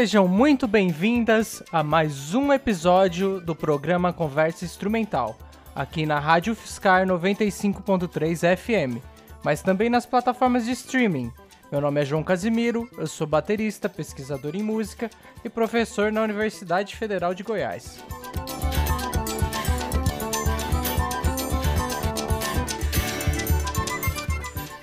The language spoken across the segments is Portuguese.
Sejam muito bem-vindas a mais um episódio do programa Conversa Instrumental, aqui na Rádio Fiscar 95.3 FM, mas também nas plataformas de streaming. Meu nome é João Casimiro, eu sou baterista, pesquisador em música e professor na Universidade Federal de Goiás.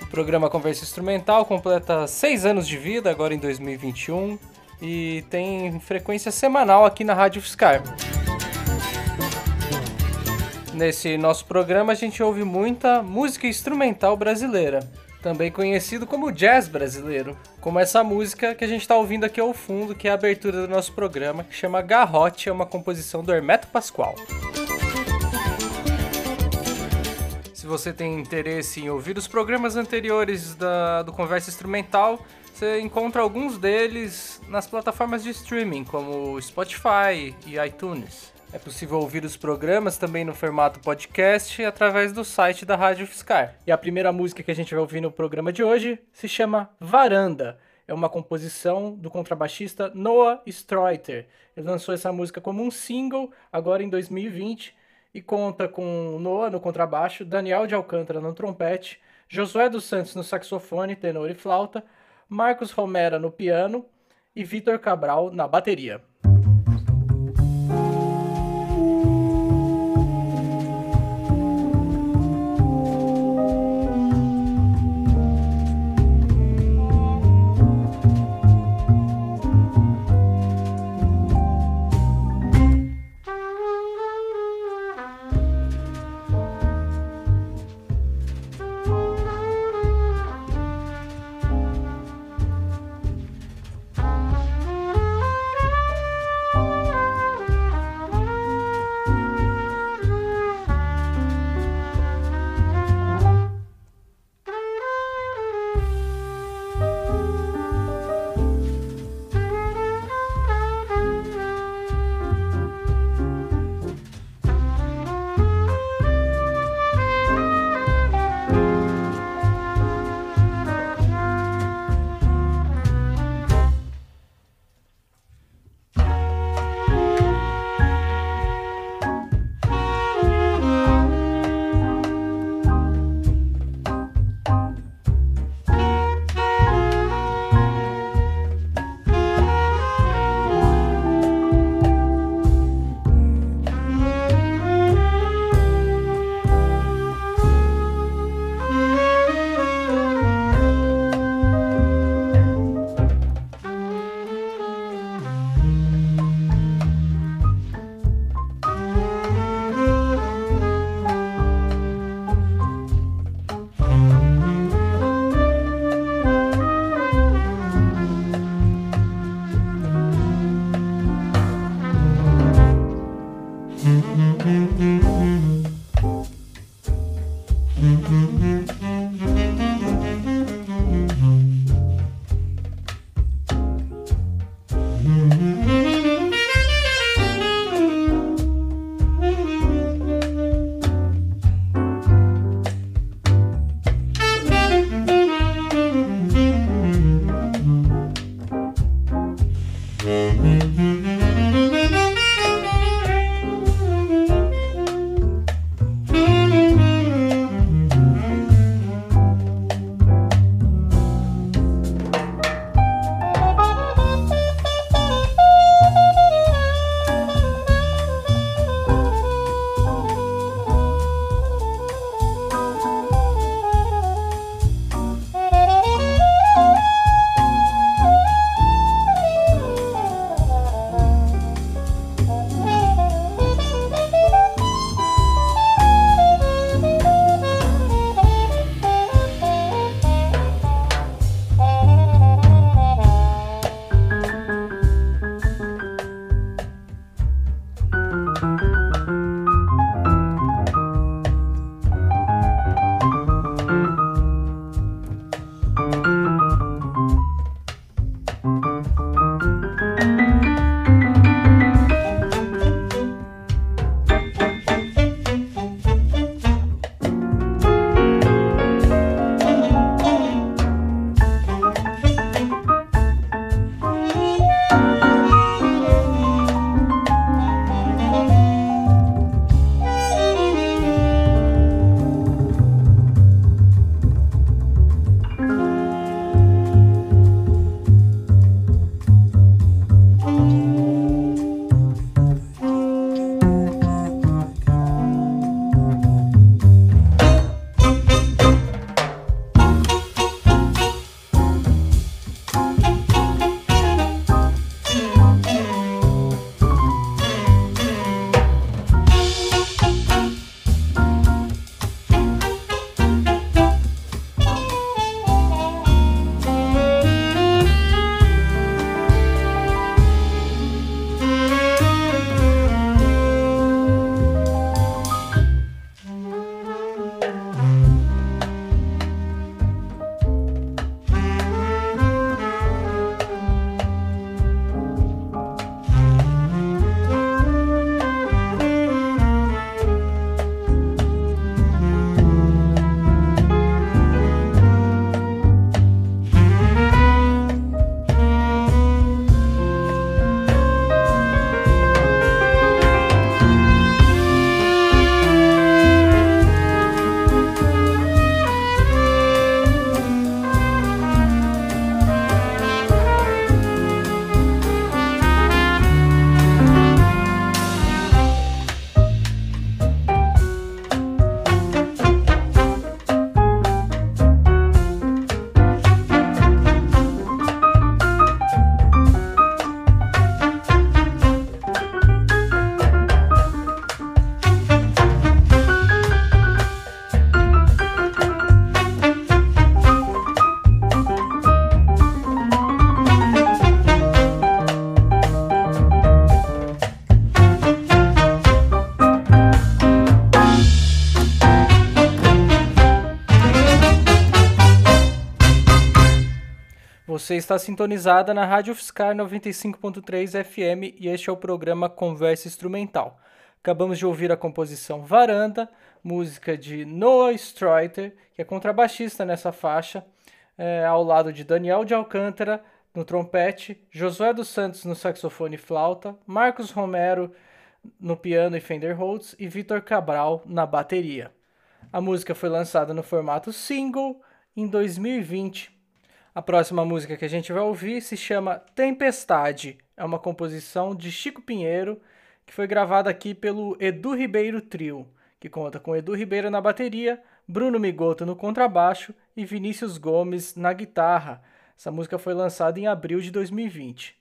O programa Conversa Instrumental completa seis anos de vida, agora em 2021 e tem frequência semanal aqui na Rádio Fiscar. Nesse nosso programa a gente ouve muita música instrumental brasileira, também conhecido como jazz brasileiro, como essa música que a gente está ouvindo aqui ao fundo, que é a abertura do nosso programa, que chama Garrote, é uma composição do Hermeto Pascoal. Se você tem interesse em ouvir os programas anteriores da, do Conversa Instrumental, você encontra alguns deles nas plataformas de streaming, como Spotify e iTunes. É possível ouvir os programas também no formato podcast através do site da Rádio Fiscar. E a primeira música que a gente vai ouvir no programa de hoje se chama Varanda. É uma composição do contrabaixista Noah Streuter. Ele lançou essa música como um single agora em 2020 e conta com Noah no contrabaixo, Daniel de Alcântara no trompete, Josué dos Santos no saxofone, tenor e flauta, Marcos Romera no piano e Vitor Cabral na bateria. Está sintonizada na Rádio Fiscar 95.3 FM e este é o programa Conversa Instrumental. Acabamos de ouvir a composição Varanda, música de Noah Streuter, que é contrabaixista nessa faixa, é, ao lado de Daniel de Alcântara no trompete, Josué dos Santos no saxofone e flauta, Marcos Romero no piano e Fender Rhodes e Vitor Cabral na bateria. A música foi lançada no formato single em 2020. A próxima música que a gente vai ouvir se chama Tempestade. É uma composição de Chico Pinheiro que foi gravada aqui pelo Edu Ribeiro Trio, que conta com Edu Ribeiro na bateria, Bruno Migoto no contrabaixo e Vinícius Gomes na guitarra. Essa música foi lançada em abril de 2020.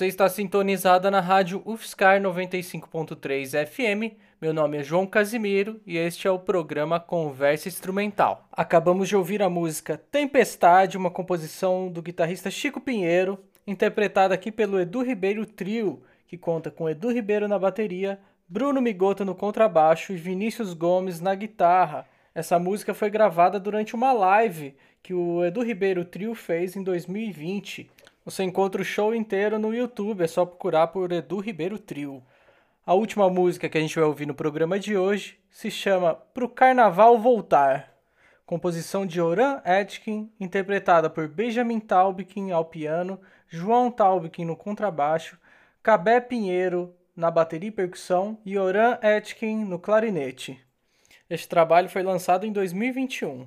Você está sintonizada na rádio UFSCar 95.3 FM. Meu nome é João Casimiro e este é o programa Conversa Instrumental. Acabamos de ouvir a música Tempestade, uma composição do guitarrista Chico Pinheiro, interpretada aqui pelo Edu Ribeiro Trio, que conta com Edu Ribeiro na bateria, Bruno Migota no contrabaixo e Vinícius Gomes na guitarra. Essa música foi gravada durante uma live que o Edu Ribeiro Trio fez em 2020. Você encontra o show inteiro no YouTube, é só procurar por Edu Ribeiro Trio. A última música que a gente vai ouvir no programa de hoje se chama Pro Carnaval Voltar. Composição de Oran Etkin, interpretada por Benjamin Taubkin ao piano, João Taubkin no contrabaixo, Cabé Pinheiro na bateria e percussão e Oran Etkin no clarinete. Este trabalho foi lançado em 2021.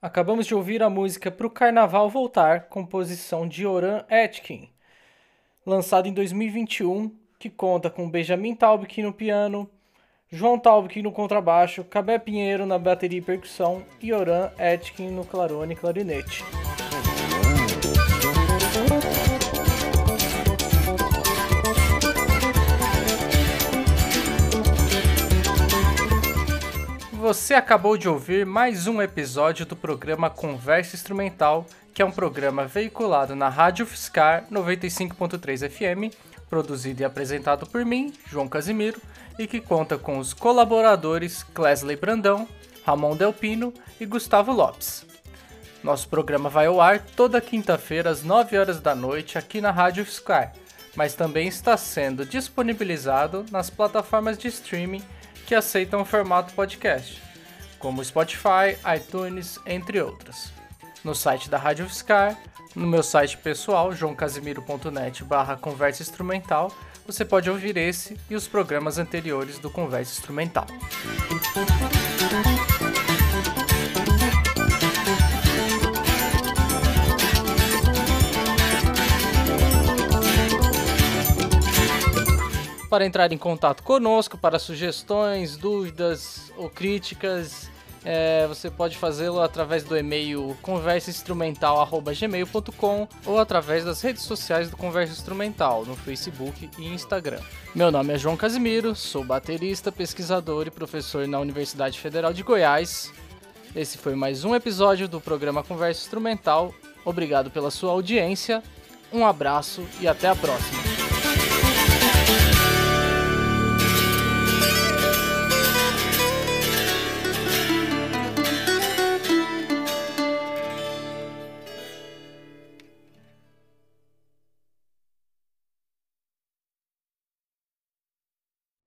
Acabamos de ouvir a música Pro Carnaval Voltar, composição de Oran Etkin, lançado em 2021, que conta com Benjamin Taubik no piano, João Taubik no contrabaixo, Cabé Pinheiro na bateria e percussão e Oran Etkin no clarone e clarinete. Você acabou de ouvir mais um episódio do programa Conversa Instrumental, que é um programa veiculado na Rádio Fiscar 95.3 FM, produzido e apresentado por mim, João Casimiro, e que conta com os colaboradores Clesley Brandão, Ramon Delpino e Gustavo Lopes. Nosso programa vai ao ar toda quinta-feira às 9 horas da noite aqui na Rádio Fiscar, mas também está sendo disponibilizado nas plataformas de streaming que aceitam o formato podcast, como Spotify, iTunes, entre outras. No site da Rádio Fiscar, no meu site pessoal, joãocasimiro.net barra conversa instrumental, você pode ouvir esse e os programas anteriores do Conversa Instrumental. Para entrar em contato conosco, para sugestões, dúvidas ou críticas, é, você pode fazê-lo através do e-mail conversainstrumental.gmail.com ou através das redes sociais do Conversa Instrumental, no Facebook e Instagram. Meu nome é João Casimiro, sou baterista, pesquisador e professor na Universidade Federal de Goiás. Esse foi mais um episódio do programa Conversa Instrumental. Obrigado pela sua audiência, um abraço e até a próxima.